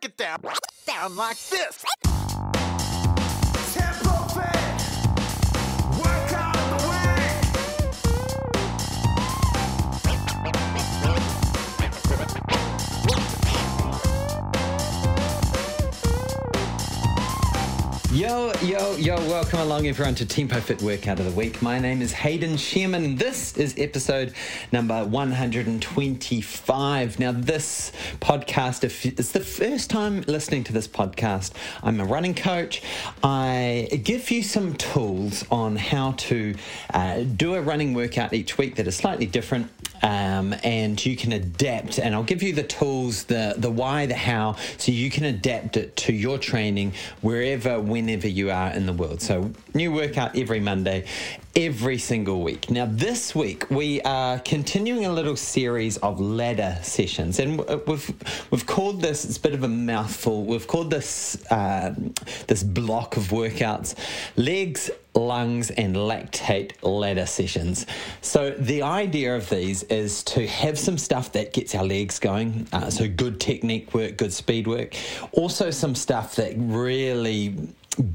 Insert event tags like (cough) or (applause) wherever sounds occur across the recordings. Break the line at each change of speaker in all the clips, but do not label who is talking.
break it down, down like this.
Yo, yo, yo, welcome along everyone to Tempo Fit Workout of the Week. My name is Hayden Shearman. This is episode number 125. Now, this podcast, if it's the first time listening to this podcast, I'm a running coach. I give you some tools on how to uh, do a running workout each week that is slightly different um, and you can adapt. And I'll give you the tools, the the why, the how, so you can adapt it to your training wherever, whenever you are in the world. So new workout every Monday, every single week. Now this week we are continuing a little series of ladder sessions, and we've we've called this. It's a bit of a mouthful. We've called this um, this block of workouts legs lungs and lactate ladder sessions. So the idea of these is to have some stuff that gets our legs going. Uh, so good technique work, good speed work. Also some stuff that really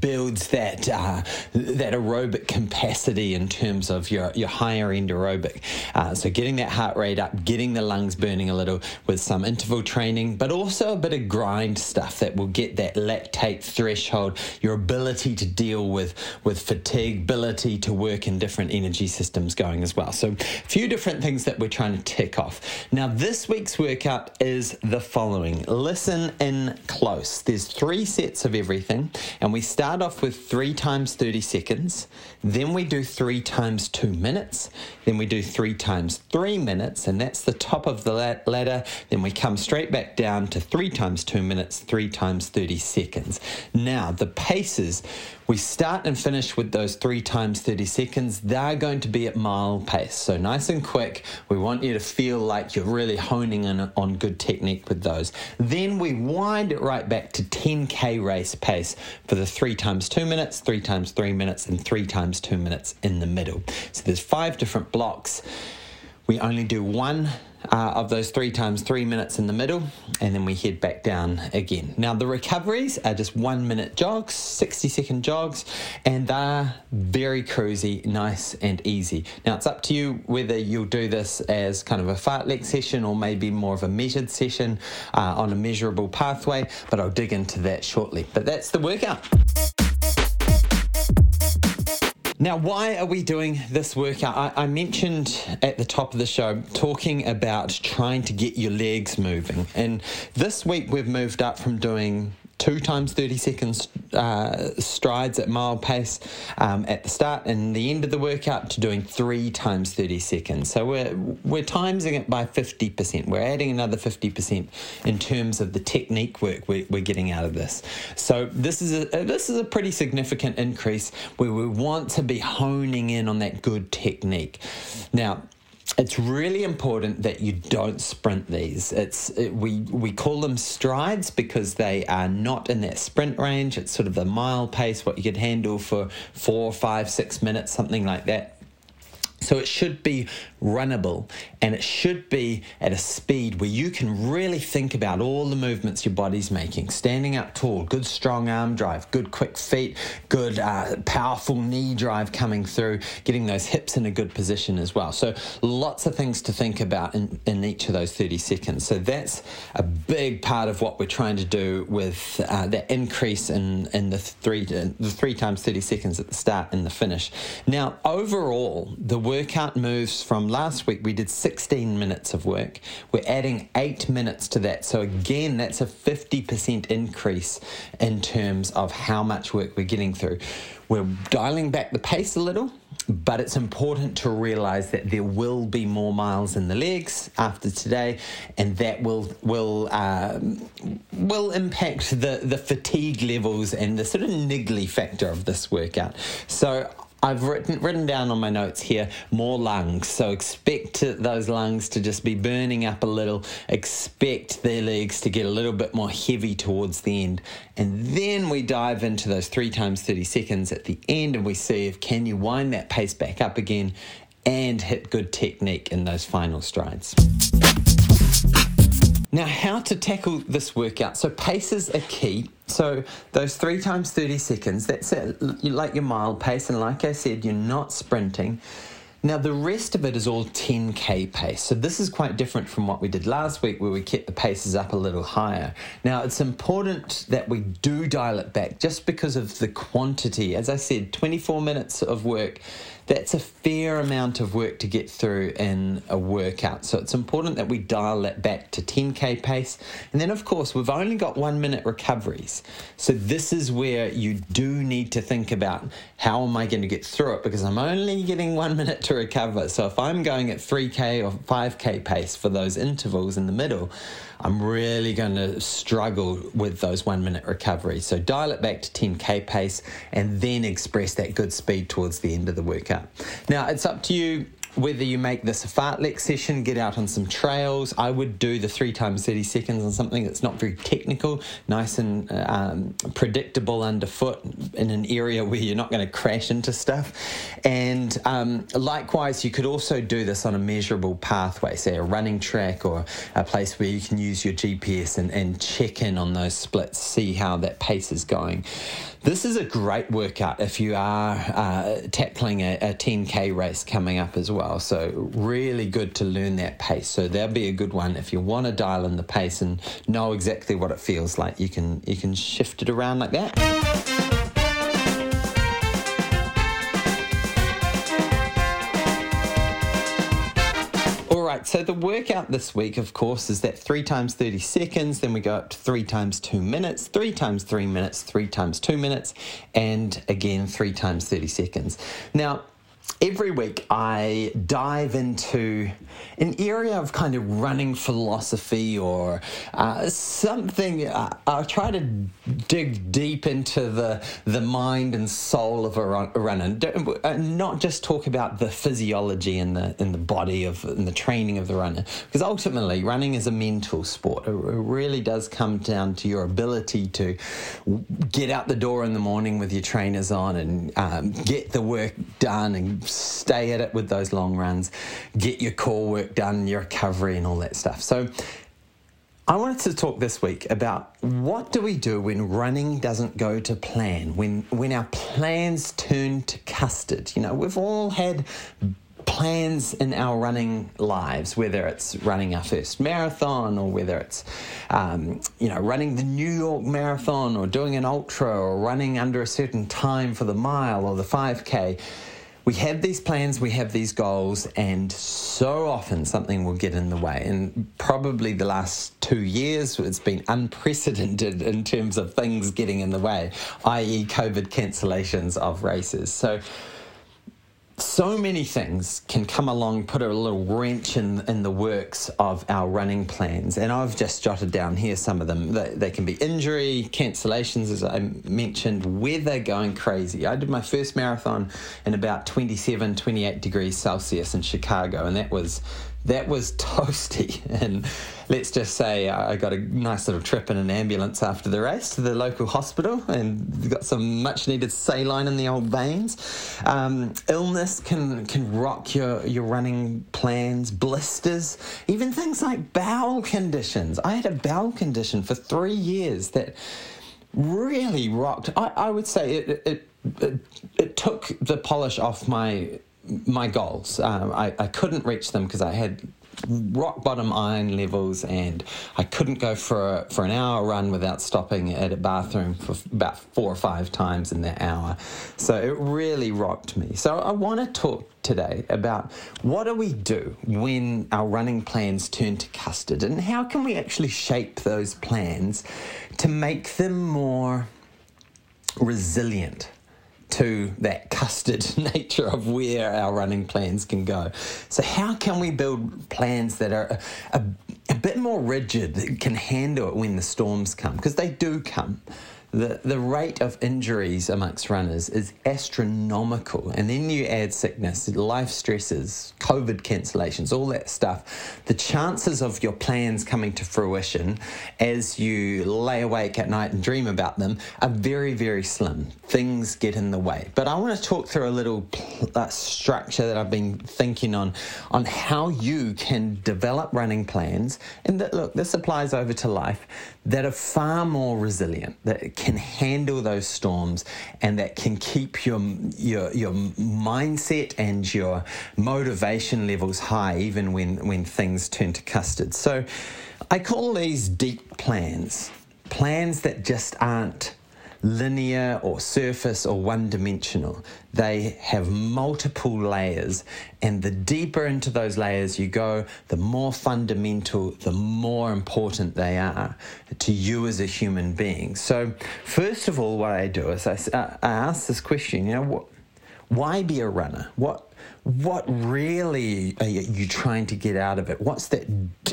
builds that uh, that aerobic capacity in terms of your, your higher end aerobic. Uh, so getting that heart rate up, getting the lungs burning a little with some interval training, but also a bit of grind stuff that will get that lactate threshold, your ability to deal with with fatigue, ability to work in different energy systems going as well. So a few different things that we're trying to tick off. Now this week's workout is the following. Listen in close. There's three sets of everything, and we start off with three times 30 seconds, then we do three times two minutes, then we do three times three minutes, and that's the top of the ladder. Then we come straight back down to three times two minutes, three times 30 seconds. Now, the paces we start and finish with those three times 30 seconds. They're going to be at mile pace. So nice and quick. We want you to feel like you're really honing in on good technique with those. Then we wind it right back to 10K race pace for the three times two minutes, three times three minutes, and three times two minutes in the middle. So there's five different blocks. We only do one uh, of those three times three minutes in the middle, and then we head back down again. Now, the recoveries are just one minute jogs, 60 second jogs, and they're very cruisy, nice and easy. Now, it's up to you whether you'll do this as kind of a fartlek session or maybe more of a measured session uh, on a measurable pathway, but I'll dig into that shortly. But that's the workout. Now, why are we doing this workout? I, I, mentioned at the top of the show talking about trying to get your legs moving. And this week we've moved up from doing two times 30 seconds uh, strides at mile pace um, at the start and the end of the workout to doing three times 30 seconds. So we're, we're timesing it by 50%. We're adding another 50% in terms of the technique work we're, we're getting out of this. So this is, a, this is a pretty significant increase where we want to be honing in on that good technique. Now, it's really important that you don't sprint these. It's it, we we call them strides because they are not in that sprint range. It's sort of the mile pace, what you could handle for four, five, six minutes, something like that. So it should be runnable and it should be at a speed where you can really think about all the movements your body's making. Standing up tall, good strong arm drive, good quick feet, good uh, powerful knee drive coming through, getting those hips in a good position as well. So lots of things to think about in, in each of those 30 seconds. So that's a big part of what we're trying to do with uh, that increase in, in the three the three times 30 seconds at the start and the finish. Now overall, the workout moves from last week we did 16 minutes of work. We're adding eight minutes to that. So again, that's a 50% increase in terms of how much work we're getting through. We're dialing back the pace a little, but it's important to realize that there will be more miles in the legs after today, and that will will um, will impact the the fatigue levels and the sort of niggly factor of this workout. So I've written written down on my notes here more lungs. So expect those lungs to just be burning up a little. Expect their legs to get a little bit more heavy towards the end, and then we dive into those three times thirty seconds at the end, and we see if can you wind that pace back up again, and hit good technique in those final strides. Now, how to tackle this workout? So, paces are key. So, those three times 30 seconds, that's it, like your mile pace. And like I said, you're not sprinting. Now, the rest of it is all 10k pace. So, this is quite different from what we did last week, where we kept the paces up a little higher. Now, it's important that we do dial it back just because of the quantity. As I said, 24 minutes of work that's a fair amount of work to get through in a workout. So it's important that we dial that back to 10k pace. And then, of course, we've only got one minute recoveries. So this is where you do need to think about how am I going to get through it because I'm only getting one (laughs) minute to recover. So if I'm going at 3k or 5k pace for those intervals in the middle, I'm really going to struggle with those one minute recoveries. So dial it back to 10k pace and then express that good speed towards the end of the workout. Now, it's up to you whether you make this a fartlek session, get out on some trails. I would do the three times 30 seconds on something that's not very technical, nice and um, predictable underfoot in an area where you're not going to crash into stuff. And um, likewise, you could also do this on a measurable pathway, say a running track or a place where you can use your GPS and, and check in on those splits, see how that pace is going. This is a great workout if you are uh, tackling a, a 10k race coming up as well. So, really good to learn that pace. So, that'll be a good one if you want to dial in the pace and know exactly what it feels like. You can you can shift it around like that. so the workout this week, of course, is that three times 30 seconds, then we go up to three times two minutes, three times three minutes, three times two minutes, and again, three times 30 seconds. Now, every week I dive into an area of kind of running philosophy or uh, something. Uh, I try to dig deep into the the mind and soul of a, run, a runner, uh, not just talk about the physiology and the in the body of and the training of the runner, because ultimately running is a mental sport. It really does come down to your ability to get out the door in the morning with your trainers on and um, get the work done and stay at it with those long runs, get your core work done, your recovery, and all that stuff. So, I wanted to talk this week about what do we do when running doesn't go to plan, when when our plans turn to custard. You know, we've all had plans in our running lives, whether it's running our first marathon or whether it's, um, you know, running the New York Marathon or doing an ultra or running under a certain time for the mile or the 5K we have these plans, we have these goals, and so often something will get in the way. And probably the last two years, it's been unprecedented in terms of things getting in the way, i.e., COVID cancellations of races. So so many things can come along, put a little wrench in, in the works of our running plans. And I've just jotted down here some of them. They, they can be injury, cancellations, as I mentioned, weather going crazy. I did my first marathon in about 27, 28 degrees Celsius in Chicago, and that was that was (laughs) toasty. And let's just say I got a nice little trip in an ambulance after the race to the local hospital and got some much needed saline in the old veins. Um, illness can can rock your, your running plans, blisters, even things like bowel conditions. I had a bowel condition for three years that really rocked. I, I would say it, it, it, it took the polish off my my goals. Um, I, I couldn't reach them because I had rock bottom iron levels and I couldn't go for a, for an hour run without stopping at a bathroom for about four or five times in that hour. So it really rocked me. So I want to talk today about what do we do when our running plans turn to custard and how can we actually shape those plans to make them more resilient to that custard (laughs) nature of where our running plans can go. So, how can we build plans that are a, a, bit more rigid, that can handle it when the storms come? Because they do come. The, the rate of injuries amongst runners is astronomical. And then you add sickness, life stresses, COVID cancellations, all that stuff. The chances of your plans coming to fruition as you lay awake at night and dream about them are very, very slim. Things get in the way. But I want to talk through a little uh, structure that I've been thinking on on how you can develop running plans. And that, look, this applies over to life that are far more resilient, that can handle those storms, and that can keep your your your mindset and your motivation levels high, even when when things turn to custard. So, I call these deep plans, plans that just aren't linear or surface or one dimensional. They have multiple layers, and the deeper into those layers you go, the more fundamental, the more important they are to you as a human being. So, first of all, what I do is I, uh, I ask this question you know, what, why be a runner? What what really are you trying to get out of it? What's that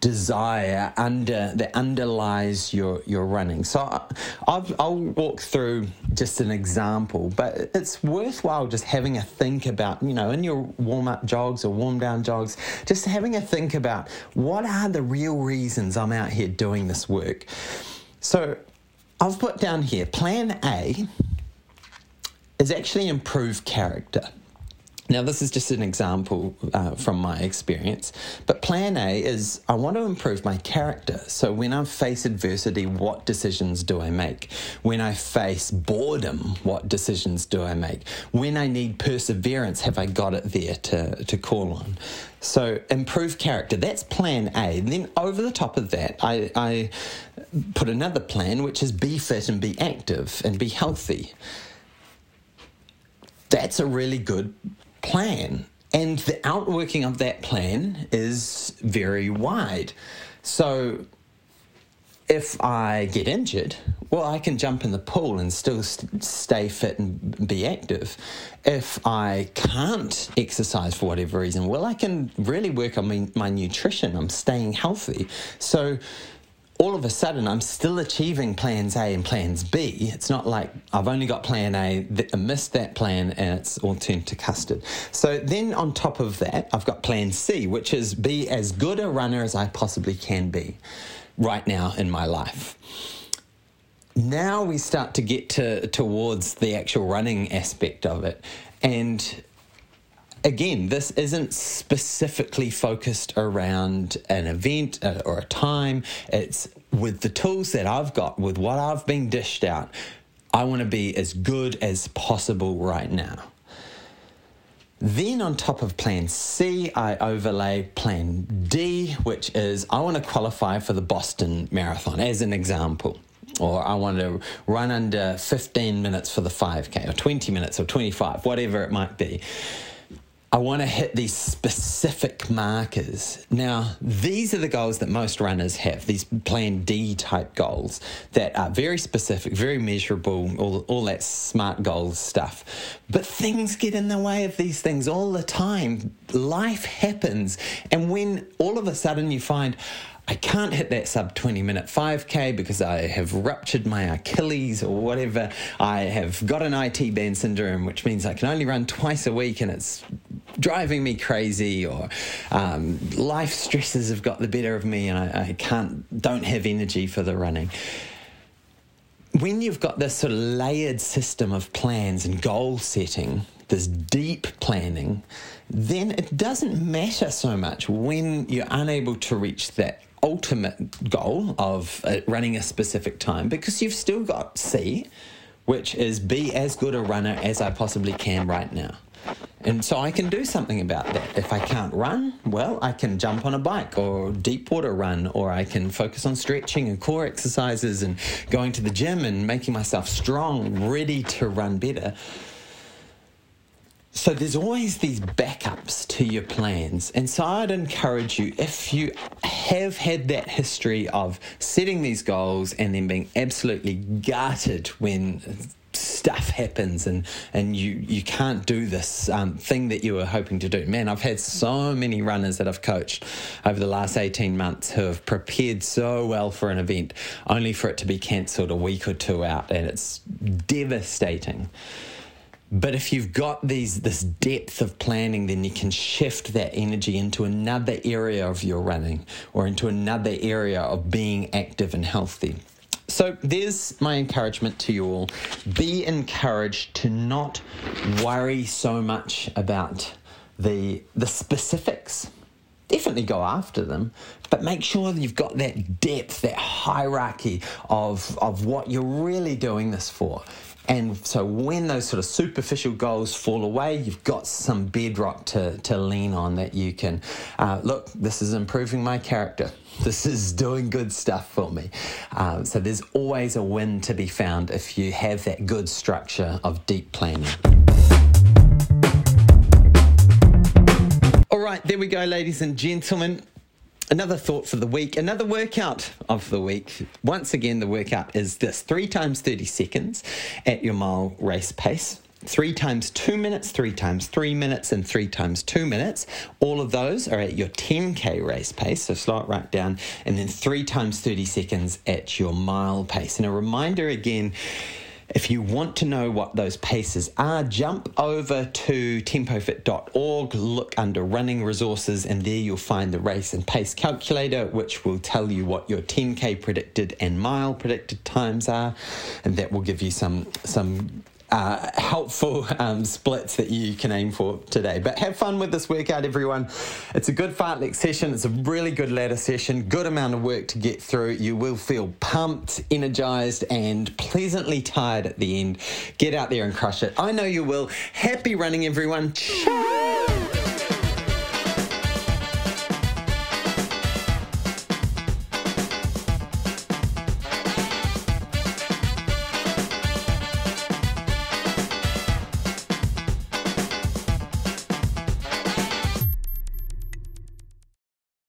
desire under uh, that underlies your your running. So uh, i will walk through just an example, but it's worthwhile just having a think about you know in your warm up jogs or warm down jogs, just having a think about what are the real reasons I'm out here doing this work. So I've put down here Plan A is actually improve character. Now, this is just an example uh, from my experience, but plan A is I want to improve my character. So, when I face adversity, what decisions do I make? When I face boredom, what decisions do I make? When I need perseverance, have I got it there to, to call on? So, improve character, that's plan A. And then, over the top of that, I, I put another plan, which is be fit and be active and be healthy. That's a really good plan. And the outworking of that plan is very wide. So if I get injured, well, I can jump in the pool and still st- stay fit and be active. If I can't exercise for whatever reason, well, I can really work on my, my nutrition. I'm staying healthy. So all of a sudden I'm still achieving plans A and plans B. It's not like I've only got plan A, I missed that plan, and it's all turned to custard. So then on top of that, I've got plan C, which is be as good a runner as I possibly can be right now in my life. Now we start to get to towards the actual running aspect of it. And again, this isn't specifically focused around an event uh, or a time. It's with the tools that I've got, with what I've been dished out. I want to be as good as possible right now. Then, on top of plan C, I overlay plan D, which is I want to qualify for the Boston Marathon, as an example. Or I want to run under 15 minutes for the 5K, or 20 minutes, or 25, whatever it might be. I want to hit these specific markers. Now, these are the goals that most runners have, these plan D type goals that are very specific, very measurable, all, all that smart goals stuff. But things get in the way of these things all the time. Life happens. And when all of a sudden you find, I can't hit that sub 20 minute 5K because I have ruptured my Achilles or whatever. I have got an IT band syndrome, which means I can only run twice a week and it's driving me crazy or um, life stresses have got the better of me and I, I can't, don't have energy for the running when you've got this sort of layered system of plans and goal setting, this deep planning, then it doesn't matter so much when you're unable to reach that ultimate goal of uh, running a specific time because you've still got C, which is be as good a runner as I possibly can right now. And so I can do something about that. If I can't run, well, I can jump on a bike or deep water run, or I can focus on stretching and core exercises and going to the gym and making myself strong, ready to run better. So there's always these backups to your plans. And so I'd encourage you, if you have had that history of setting these goals and then being absolutely gutted when stuff happens and and you you can't do this um, thing that you were hoping to do. Man, I've had so many runners that I've coached over the last 18 months who have prepared so well for an event only for it to be cancelled a week or two out and it's devastating. But if you've got these this depth of planning, then you can shift that energy into another area of your running or into another area of being active and healthy. So there's my encouragement to you all. Be encouraged to not worry so much about the the specifics. Definitely go after them, but make sure that you've got that depth, that hierarchy of, of what you're really doing this for. And so when those sort of superficial goals fall away, you've got some bedrock to, to lean on that you can uh, look, this is improving my character. (laughs) This is doing good stuff for me. Uh, so there's always a win to be found if you have that good structure of deep planning. All right, there we go, ladies and gentlemen another thought for the week, another workout of the week. Once again, the workout is this three times 30 seconds at your mile race pace. Three times two minutes, three times three minutes, and three times two minutes. All of those are at your 10k race pace, so slow it right down. And then three times 30 seconds at your mile pace. And a reminder again, if you want to know what those paces are, jump over to tempofit.org, look under running resources, and there you'll find the race and pace calculator, which will tell you what your 10k predicted and mile predicted times are, and that will give you some some uh, helpful um, splits that you can aim for today. But have fun with this workout, everyone. It's a good fartlek session. It's a really good ladder session. Good amount of work to get through. You will feel pumped, energized, and pleasantly tired at the end. Get out there and crush it. I know you will. Happy running, everyone. Ciao.